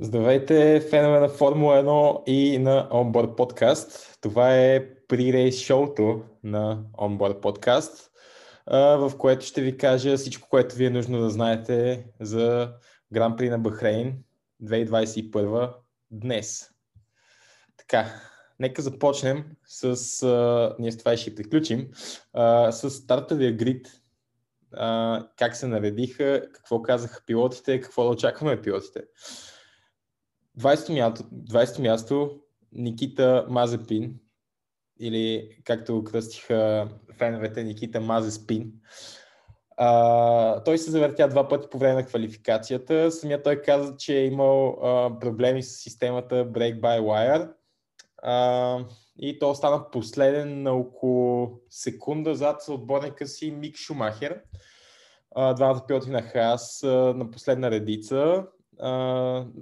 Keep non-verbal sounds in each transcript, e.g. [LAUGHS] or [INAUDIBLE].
Здравейте, фенове на Формула 1 и на Onboard Podcast. Това е при-рейс шоуто на Onboard Podcast, в което ще ви кажа всичко, което ви е нужно да знаете за Гран При на Бахрейн 2021 днес. Така, нека започнем с, ние с това ще приключим, с стартовия грид, как се наредиха, какво казаха пилотите, какво да очакваме пилотите. 20-то място, 20 място Никита Мазепин, или както кръстиха феновете Никита Мазеспин. А, той се завъртя два пъти по време на квалификацията. Самия той каза, че е имал а, проблеми с системата Break by Wire. А, и то остана последен на около секунда зад отборника си Мик Шумахер. Двамата пилоти на Хас на последна редица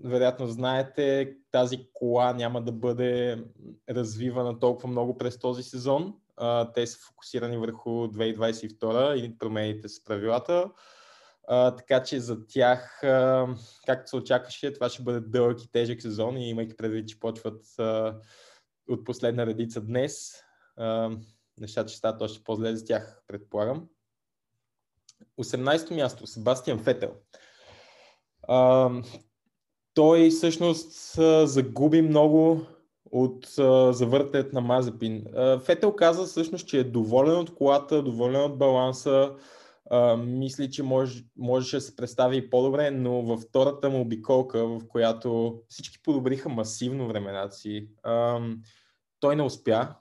вероятно знаете, тази кола няма да бъде развивана толкова много през този сезон. А, те са фокусирани върху 2022 и промените с правилата. А, така че за тях, както се очакваше, това ще бъде дълъг и тежък сезон и имайки предвид, че почват от последна редица днес, нещата ще стават още по-зле за тях, предполагам. 18-то място, Себастиан Фетел. А, той всъщност загуби много от завъртането на Мазепин. Фетел каза всъщност, че е доволен от колата, доволен от баланса, а, мисли, че може, можеше да се представи и по-добре, но във втората му обиколка, в която всички подобриха масивно времената си, а, той не успя,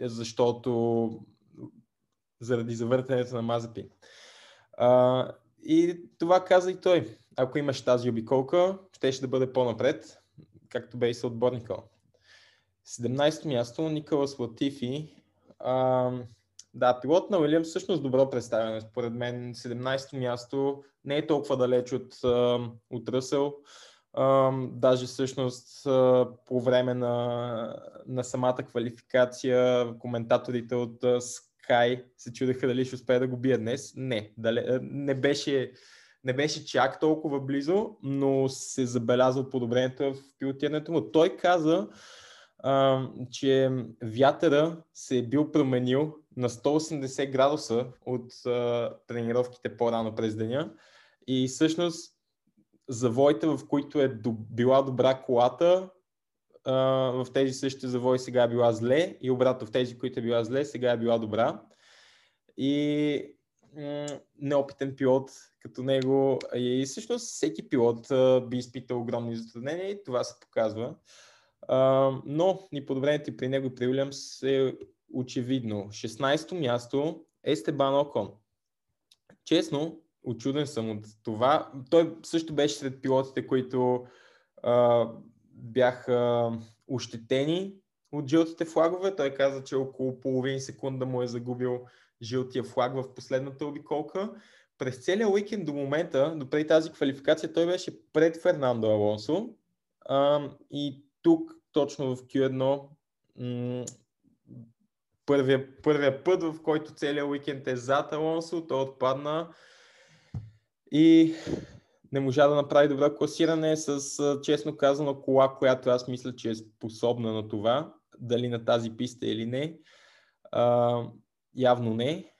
защото заради завъртането на Мазепин. А, и това каза и той. Ако имаш тази обиколка, ще да бъде по-напред, както бе и съотборника. 17-то място Николас Латифи. А, да, пилот на Уилям всъщност добро представяне. Според мен 17-то място не е толкова далеч от, от Ръсъл. Uh, даже всъщност по време на, на самата квалификация коментаторите от Sky се чудеха дали ще успее да го бие днес. Не, дале, не, беше, не беше чак толкова близо, но се забелязва подобрението в пилотирането му. Той каза, а, че вятъра се е бил променил на 180 градуса от а, тренировките по-рано през деня и всъщност завоите, в които е била добра колата, в тези същите завои сега е била зле и обратно в тези, които е била зле, сега е била добра. И неопитен пилот като него и всъщност всеки пилот би изпитал огромни затруднения и това се показва. но и подобрението при него и при Уилямс е очевидно. 16-то място е Стебан Окон. Честно, очуден съм от това. Той също беше сред пилотите, които бяха ощетени от жълтите флагове. Той каза, че около половин секунда му е загубил жълтия флаг в последната обиколка. През целия уикенд до момента, до преди тази квалификация, той беше пред Фернандо Алонсо. А, и тук, точно в Q1, м- първия, първия път, в който целият уикенд е зад Алонсо, той отпадна. И не можа да направи добро класиране с, честно казано, кола, която аз мисля, че е способна на това, дали на тази писта или не. А, явно не.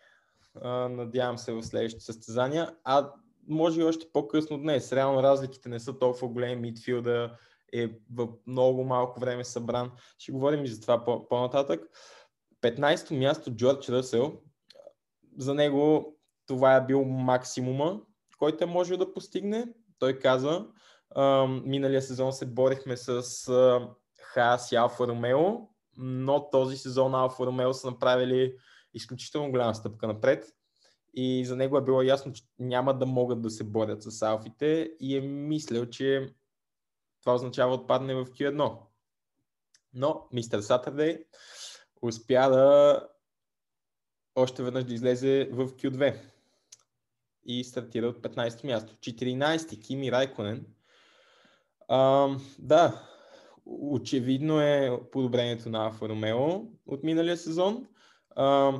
Надявам се в следващите състезания. А може и още по-късно днес. Реално разликите не са толкова големи. Мидфилда е в много малко време събран. Ще говорим и за това по- по-нататък. 15-то място Джордж Ръсел. За него това е бил максимума който е можел да постигне. Той каза, миналия сезон се борихме с Хас и Алфа Ромео, но този сезон Алфа Ромео са направили изключително голяма стъпка напред и за него е било ясно, че няма да могат да се борят с алфите и е мислил, че това означава отпадане в Q1. Но мистер Сатърдей успя да още веднъж да излезе в Q2 и стартира от 15 място. 14-ти Кими Райконен. А, да, очевидно е подобрението на Алфа Ромео от миналия сезон. А,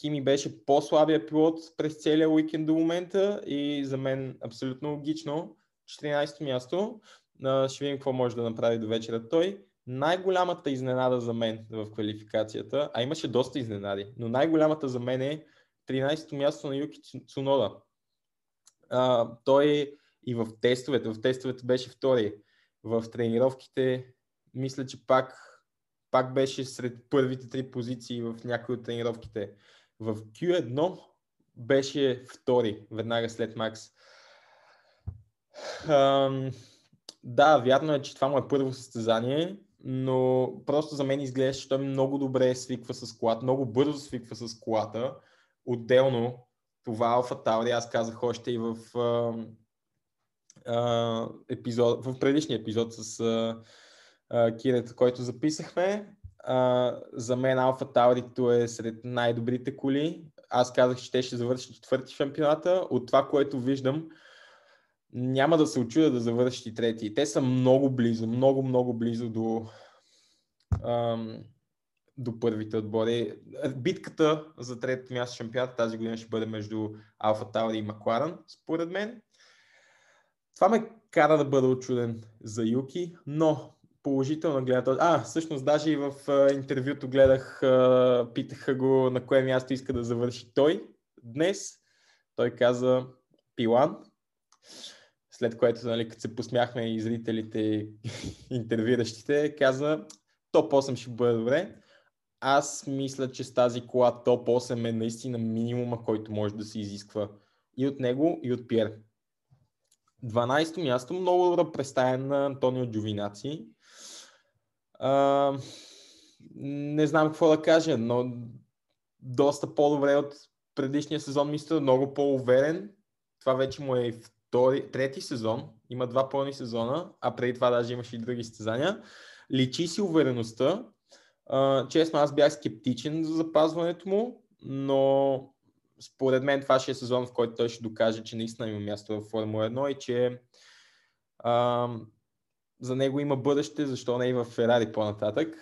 Кими беше по-слабия пилот през целия уикенд до момента и за мен абсолютно логично. 14 то място, ще видим какво може да направи до вечера той. Най-голямата изненада за мен в квалификацията, а имаше доста изненади, но най-голямата за мен е 13-то място на Юки Цунода. А, той и в тестовете, в тестовете беше втори. В тренировките мисля, че пак, пак беше сред първите три позиции в някои от тренировките. В Q1 беше втори, веднага след Макс. Ам, да, вярно е, че това му е първо състезание, но просто за мен изглежда, че той много добре свиква с колата, много бързо свиква с колата. Отделно това Алфа Таури, аз казах още и в, а, а, епизод, в предишния епизод с а, а, Кирета, който записахме. А, за мен Алфа Таурито е сред най-добрите коли. Аз казах, че те ще завършат четвърти шампионата. От това, което виждам, няма да се очудя да завършат и трети. Те са много близо, много, много близо до, ам, до първите отбори. Битката за третото място шампионата тази година ще бъде между Алфа Таури и Макларен, според мен. Това ме кара да бъда очуден за Юки, но положително гледна А, всъщност даже и в а, интервюто гледах, а, питаха го на кое място иска да завърши той днес. Той каза Пилан след което, нали, като се посмяхме и зрителите, и [LAUGHS] интервюиращите, каза топ 8 ще бъде добре. Аз мисля, че с тази кола топ 8 е наистина минимума, който може да се изисква и от него, и от Пьер. 12-то място, много добро представен на Антонио Джовинаци. А, не знам какво да кажа, но доста по-добре от предишния сезон, мисля, много по-уверен. Това вече му е втори, трети сезон, има два пълни сезона, а преди това даже имаше и други състезания. Личи си увереността. Uh, честно, аз бях скептичен за запазването му, но според мен това ще е сезон, в който той ще докаже, че наистина има място в Формула 1 и че uh, за него има бъдеще, защо не и в Ферари по-нататък.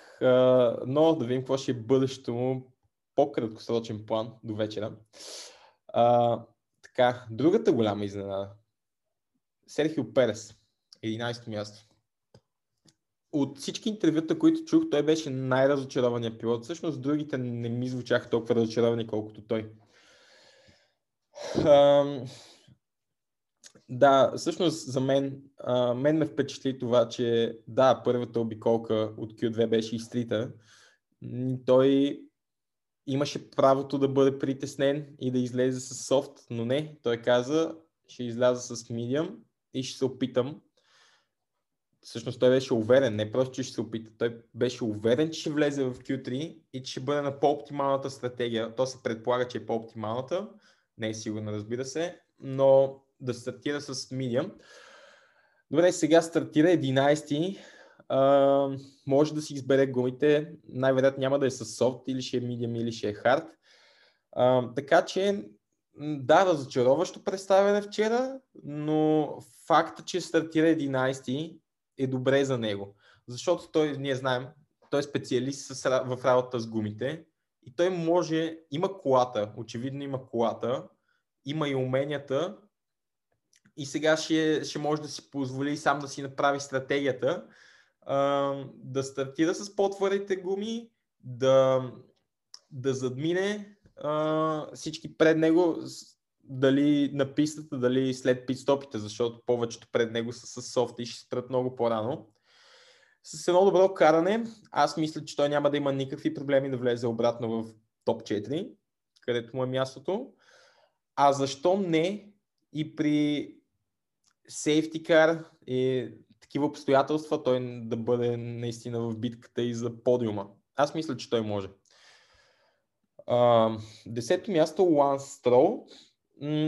Но да видим какво ще е бъдещето му по-краткосрочен план до вечера. Uh, така, другата голяма изненада, Серхио Перес, 11-то място. От всички интервюта, които чух, той беше най-разочарованият пилот. Всъщност другите не ми звучаха толкова разочаровани, колкото той. Да, всъщност за мен, а, мен ме впечатли това, че да, първата обиколка от Q2 беше изтрита. Той имаше правото да бъде притеснен и да излезе с софт, но не. Той каза, ще изляза с medium и ще се опитам. Всъщност той беше уверен, не просто, че ще се опита. Той беше уверен, че ще влезе в Q3 и че ще бъде на по-оптималната стратегия. То се предполага, че е по-оптималната. Не е сигурно, разбира се, но да стартира с Medium. Добре, сега стартира 11 Uh, може да си избере гумите. Най-вероятно няма да е с софт, или ще е medium, или ще е hard. Uh, така че да, разочароващо представяне вчера, но факта, че стартира 11 е добре за него. Защото той, ние знаем, той е специалист в работа с гумите и той може, има колата, очевидно има колата, има и уменията и сега ще, ще може да си позволи сам да си направи стратегията, да стартира с по-твърдите гуми, да, да задмине всички пред него, дали на пистата, дали след пидстопите, защото повечето пред него са с софт и ще спрат много по-рано. С едно добро каране, аз мисля, че той няма да има никакви проблеми да влезе обратно в топ 4, където му е мястото. А защо не и при сейфти кар и такива обстоятелства той да бъде наистина в битката и за подиума? Аз мисля, че той може. Десето място Ланс Строл.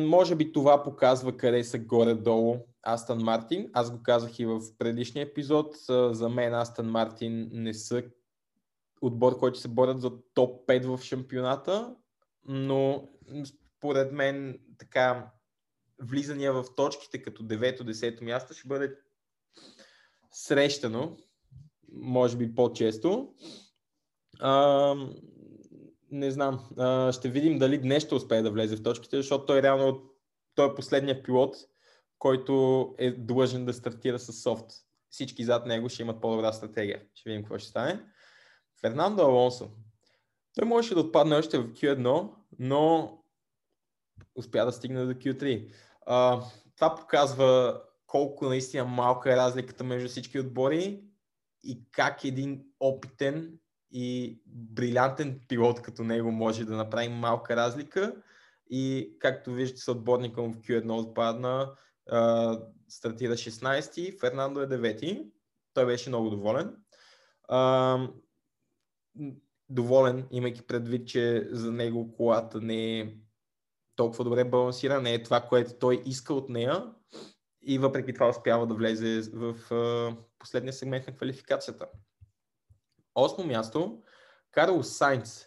Може би това показва къде са горе-долу Астън Мартин. Аз го казах и в предишния епизод. За мен Астън Мартин не са отбор, който се борят за топ 5 в шампионата, но според мен така влизания в точките като 9-10 място ще бъде срещано, може би по-често не знам. А, ще видим дали днес ще успее да влезе в точките, защото той реално той е последният пилот, който е длъжен да стартира с софт. всички зад него ще имат по-добра стратегия. Ще видим какво ще стане. Фернандо Алонсо. Той можеше да отпадне още в Q1, но успя да стигне до Q3. А, това показва колко наистина малка е разликата между всички отбори и как един опитен и брилянтен пилот като него може да направи малка разлика. И както виждате, с отборника му в Q1 отпадна, а, стартира 16-ти, Фернандо е 9-ти. Той беше много доволен. А, доволен, имайки предвид, че за него колата не е толкова добре балансира, не е това, което той иска от нея и въпреки това успява да влезе в последния сегмент на квалификацията. Осмо място, Карл Сайнц.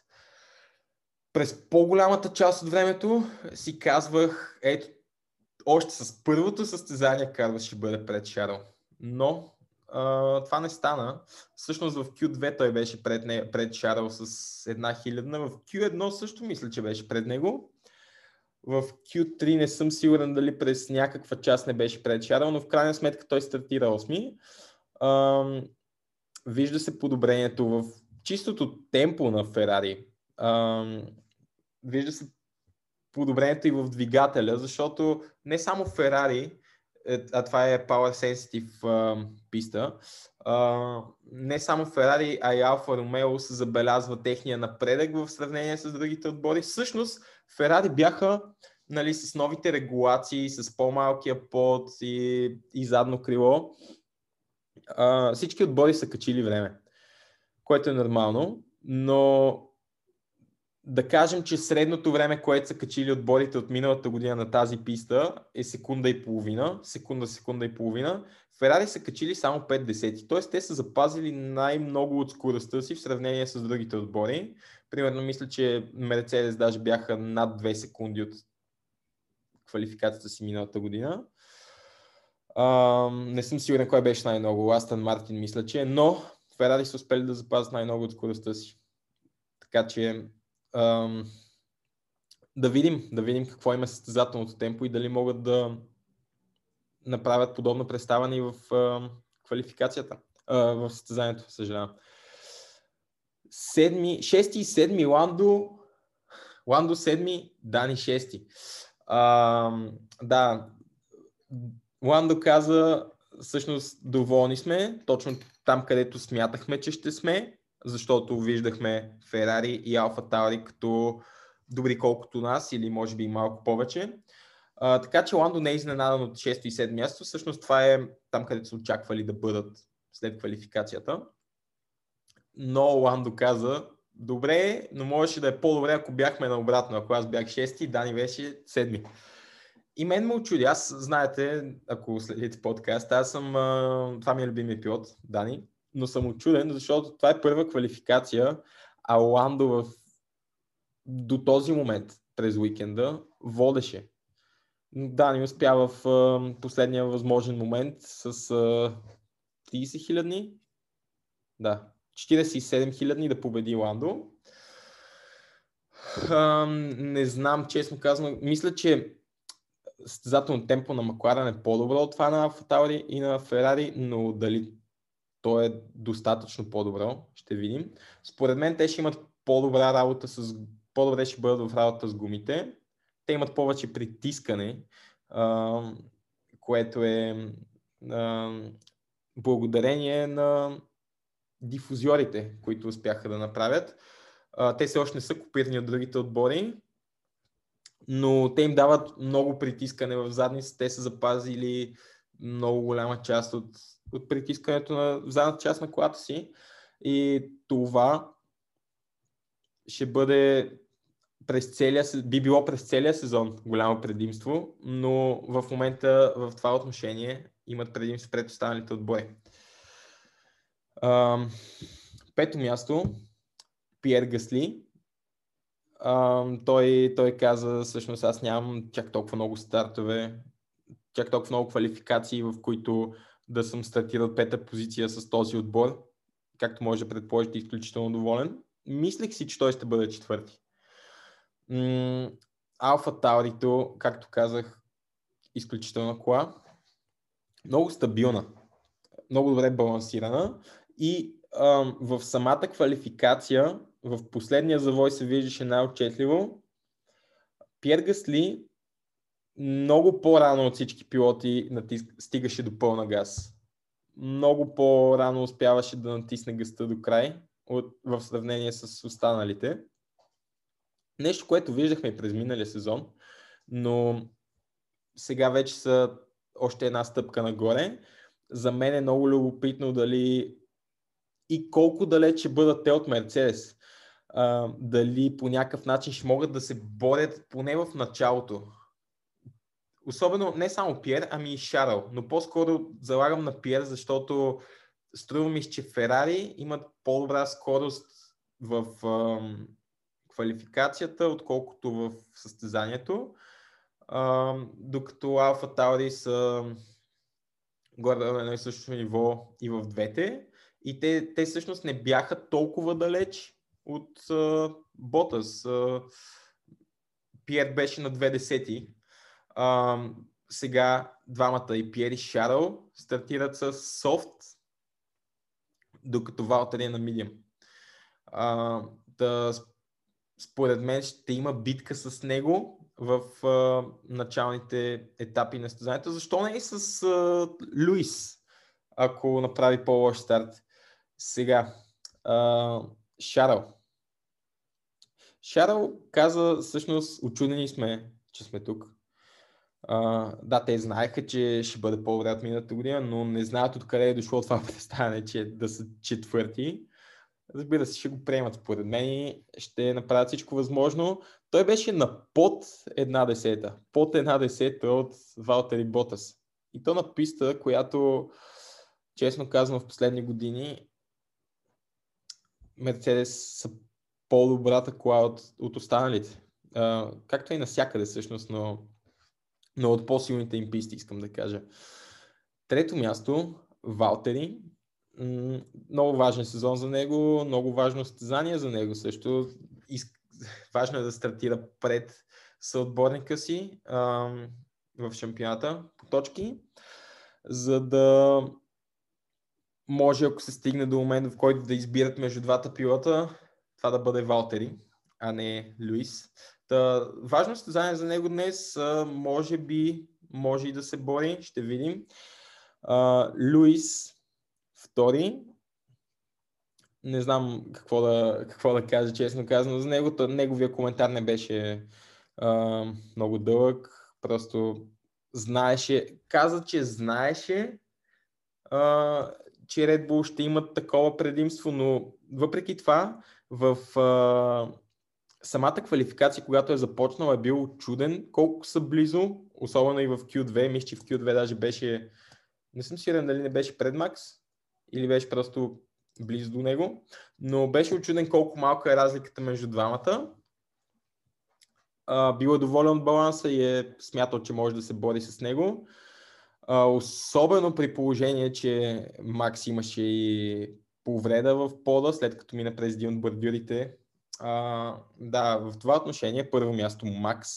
През по-голямата част от времето си казвах, ето, още с първото състезание Карл ще бъде пред Шарл. Но а, това не стана. Всъщност в Q2 той беше пред, не, пред Шарл с една хилядна. В Q1 също мисля, че беше пред него. В Q3 не съм сигурен дали през някаква част не беше пред Шарл, но в крайна сметка той стартира 8 ам, вижда се подобрението в чистото темпо на Ферари. Ам, вижда се подобрението и в двигателя, защото не само Ферари, а това е Power Sensitive а, писта, а, не само Ферари, а и Алфа Ромео се забелязва техния напредък в сравнение с другите отбори. Всъщност, Ферари бяха нали, с новите регулации, с по-малкия под и, и задно крило. А, всички отбори са качили време, което е нормално, но да кажем, че средното време, което са качили отборите от миналата година на тази писта е секунда и половина, секунда, секунда и половина. Ферари са качили само 5 десети, т.е. те са запазили най-много от скоростта си в сравнение с другите отбори. Примерно мисля, че Мерцедес даже бяха над 2 секунди от квалификацията си миналата година. А, не съм сигурен кой беше най-много. Астън Мартин мисля, че но Ферари са успели да запазят най-много от скоростта си. Така че да видим, да видим какво има състезателното темпо и дали могат да направят подобно представане и в а, квалификацията, а, в състезанието, съжалявам. Седми, шести и седми Ландо, Ландо седми, Дани шести. А, да, Ландо каза, всъщност доволни сме, точно там където смятахме, че ще сме, защото виждахме Ферари и Алфа Таури като добри колкото нас или може би малко повече. А, така че Ландо не е изненадан от 6 и 7 място. Всъщност това е там, където са очаквали да бъдат след квалификацията. Но Ландо каза, добре, но можеше да е по-добре, ако бяхме наобратно. Ако аз бях 6 и Дани беше 7. И мен ме очуди. Аз, знаете, ако следите подкаст, аз съм, това ми е любимия пилот, Дани но съм очуден, защото това е първа квалификация, а Ландо в... до този момент през уикенда водеше. Да, не успя в uh, последния възможен момент с uh, 30 хилядни. Да, 47 хилядни да победи Ландо. Uh, не знам, честно казано. Мисля, че състезателно темпо на Макларен е по-добро от това на Фатаури и на Ферари, но дали то е достатъчно по-добро, ще видим. Според мен те ще имат по-добра работа с, по-добре ще бъдат в работа с гумите. Те имат повече притискане, а, което е а, благодарение на дифузиорите, които успяха да направят. А, те все още не са копирани от другите отбори, но те им дават много притискане в задници. Те са запазили много голяма част от от притискането на задната част на колата си. И това ще бъде през целия, би било през целия сезон голямо предимство, но в момента в това отношение имат предимство пред останалите отбори. пето място, Пиер Гасли. той, той каза, всъщност аз нямам чак толкова много стартове, чак толкова много квалификации, в които да съм стартирал пета позиция с този отбор. Както може да предположите, изключително доволен. Мислех си, че той ще бъде четвърти. Алфа Таурито, както казах, изключителна кола. Много стабилна. много добре балансирана и ам, в самата квалификация, в последния завой се виждаше най-отчетливо, Пьер Гасли много по-рано от всички пилоти натис... стигаше до пълна газ. Много по-рано успяваше да натисне гъста до край от... в сравнение с останалите. Нещо, което виждахме и през миналия сезон, но сега вече са още една стъпка нагоре. За мен е много любопитно дали и колко далече бъдат те от Мерцедес. Дали по някакъв начин ще могат да се борят поне в началото. Особено не само Пиер, ами и Шарл. Но по-скоро залагам на Пиер, защото струва ми, че Ферари имат по-добра скорост в а, квалификацията, отколкото в състезанието. А, докато Алфа Таури са горе на едно и също ниво и в двете. И те, те всъщност не бяха толкова далеч от а, Ботас. А, Пиер беше на 2 десети. А, сега двамата и Пиер и Шарл стартират с софт, докато Валтер е на да, според мен ще има битка с него в а, началните етапи на състезанието. Защо не и с а, Луис, ако направи по-лош старт? Сега, а, Шаръл. Шаръл каза, всъщност, очудени сме, че сме тук. Да, те знаеха, че ще бъде по-добре от миналата година, но не знаят откъде е дошло това [LAUGHS] представяне, че да са четвърти. Разбира се, ще го приемат според мен и ще направят всичко възможно. Той беше на под една десета. Под една десета от Валтери Ботас. И то на писта, която, честно казано, в последни години Мерцедес са по-добрата кола от, от останалите. А, както и навсякъде всъщност, но, но от по-силните им писти, искам да кажа. Трето място, Валтери. Много важен сезон за него, много важно състезание за него също. Важно е да стартира пред съотборника си в шампионата по точки, за да може, ако се стигне до момент, в който да избират между двата пилота, това да бъде Валтери, а не Луис. Та, важно състезание за него днес, може би, може и да се бори, ще видим. А, Луис, втори. Не знам какво да, какво да кажа, честно казано за него. То, неговия коментар не беше а, много дълъг. Просто знаеше, каза, че знаеше, а, че Red Bull ще имат такова предимство, но въпреки това в самата квалификация, когато е започнал, е бил чуден колко са близо, особено и в Q2. Мисля, че в Q2 даже беше, не съм сигурен дали не беше пред Макс или беше просто близо до него, но беше очуден колко малка е разликата между двамата. А, бил е доволен от баланса и е смятал, че може да се бори с него. Особено при положение, че Макс имаше и повреда в пода, след като мина през един от бордюрите. А, да, в това отношение първо място Макс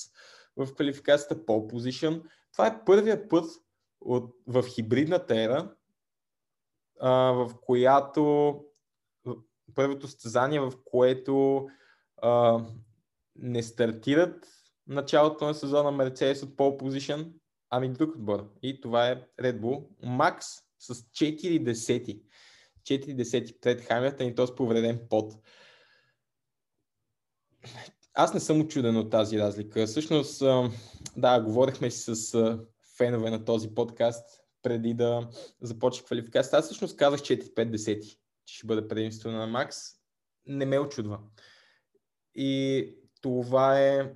в квалификацията Pole Position. Това е първият път от, в хибридната ера, а, в която първото състезание, в което а, не стартират началото на сезона Mercedes от Pole Position, ами друг отбор. И това е Red Bull. Макс с 4 десети. 4 десети пред Хамилтън и то с повреден пот. Аз не съм очуден от тази разлика. Всъщност, да, говорихме си с фенове на този подкаст преди да започне квалификацията. Аз всъщност казах 4-5 десети, че ще бъде предимство на Макс. Не ме очудва. И това е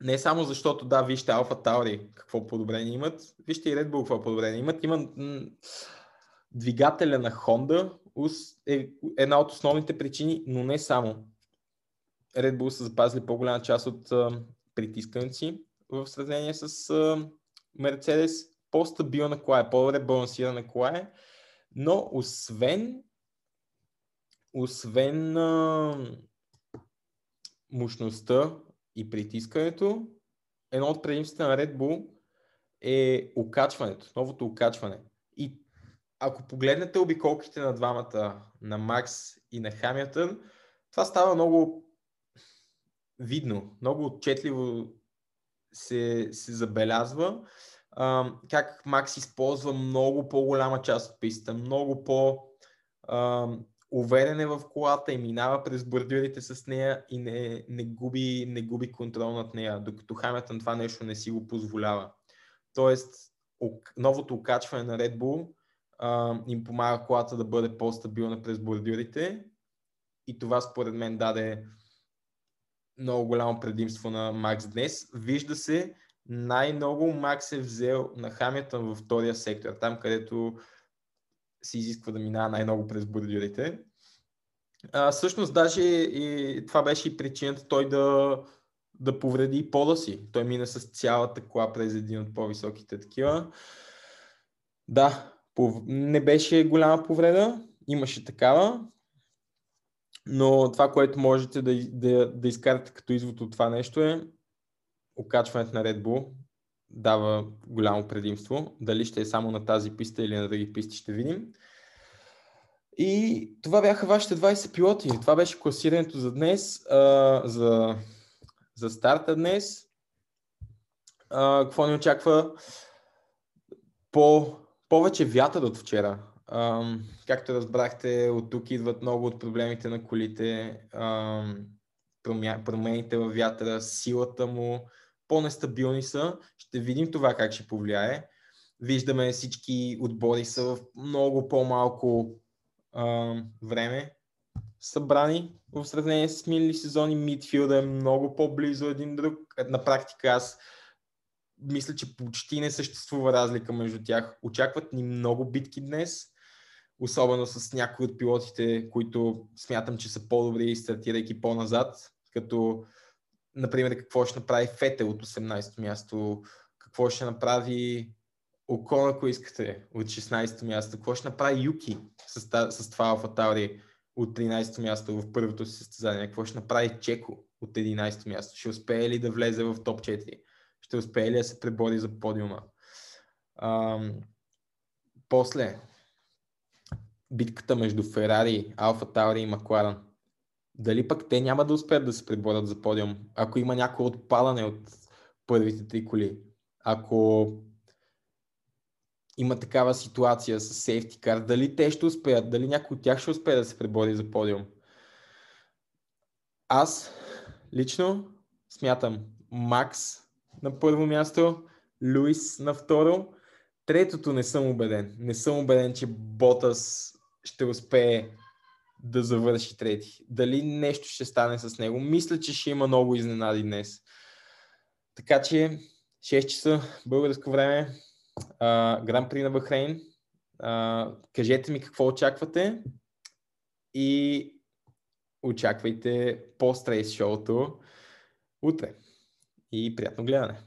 не само защото, да, вижте Алфа Таури какво подобрение имат, вижте и Red Bull какво подобрение имат. М- двигателя на Honda е една от основните причини, но не само. Red Bull са запазили по-голяма част от притискането си в сравнение с Mercedes. По-стабилна кола е, по-добре балансирана кола е, но освен освен а, мощността и притискането, едно от предимствата на Red Bull е окачването, новото окачване. И ако погледнете обиколките на двамата, на Макс и на Хамилтън, това става много видно, много отчетливо се, се забелязва а, как Макс използва много по-голяма част от пистата, много по- а, уверен е в колата и минава през бордюрите с нея и не, не, губи, не губи контрол над нея, докато Хамилтън това нещо не си го позволява. Тоест, новото окачване на Red Bull а, им помага колата да бъде по-стабилна през бордюрите и това според мен даде много голямо предимство на Макс днес. Вижда се, най-много Макс е взел на Хамилтън във втория сектор, там където се изисква да минава най-много през бордюрите. А, всъщност, даже и това беше и причината той да, да повреди пода си. Той мина с цялата кола през един от по-високите такива. Да, не беше голяма повреда, имаше такава, но това, което можете да, да, да изкарате като извод от това нещо е окачването на Red Bull дава голямо предимство. Дали ще е само на тази писта или на други писти, ще видим. И това бяха вашите 20 пилоти. Това беше класирането за днес, а, за, за старта днес. А, какво ни очаква? По, повече вятър от вчера. А, както разбрахте, от тук идват много от проблемите на колите, а, промените във вятъра, силата му, по-нестабилни са. Ще видим това как ще повлияе. Виждаме всички отбори са в много по-малко а, време събрани в сравнение с минали сезони. Мидфилда е много по-близо един друг. На практика аз мисля, че почти не съществува разлика между тях. Очакват ни много битки днес, особено с някои от пилотите, които смятам, че са по-добри, стартирайки по-назад, като например, какво ще направи Фетел от 18-то място, какво ще направи Окон, ако искате, от 16-то място, какво ще направи Юки с, с това Алфа Таури от 13-то място в първото си състезание, какво ще направи Чеко от 11-то място, ще успее ли да влезе в топ 4, ще успее ли да се пребори за подиума. Ам, после, битката между Ферари, Алфа Таури и Макларен дали пък те няма да успеят да се преборят за подиум, ако има някое отпадане от първите три коли. Ако има такава ситуация с сейфти кар, дали те ще успеят, дали някой от тях ще успее да се пребори за подиум. Аз лично смятам Макс на първо място, Луис на второ. Третото не съм убеден. Не съм убеден, че Ботас ще успее да завърши трети. Дали нещо ще стане с него? Мисля, че ще има много изненади днес. Така че 6 часа българско време, Гран При на Бахрейн. Кажете ми какво очаквате и очаквайте по-стрейс шоуто утре. И приятно гледане!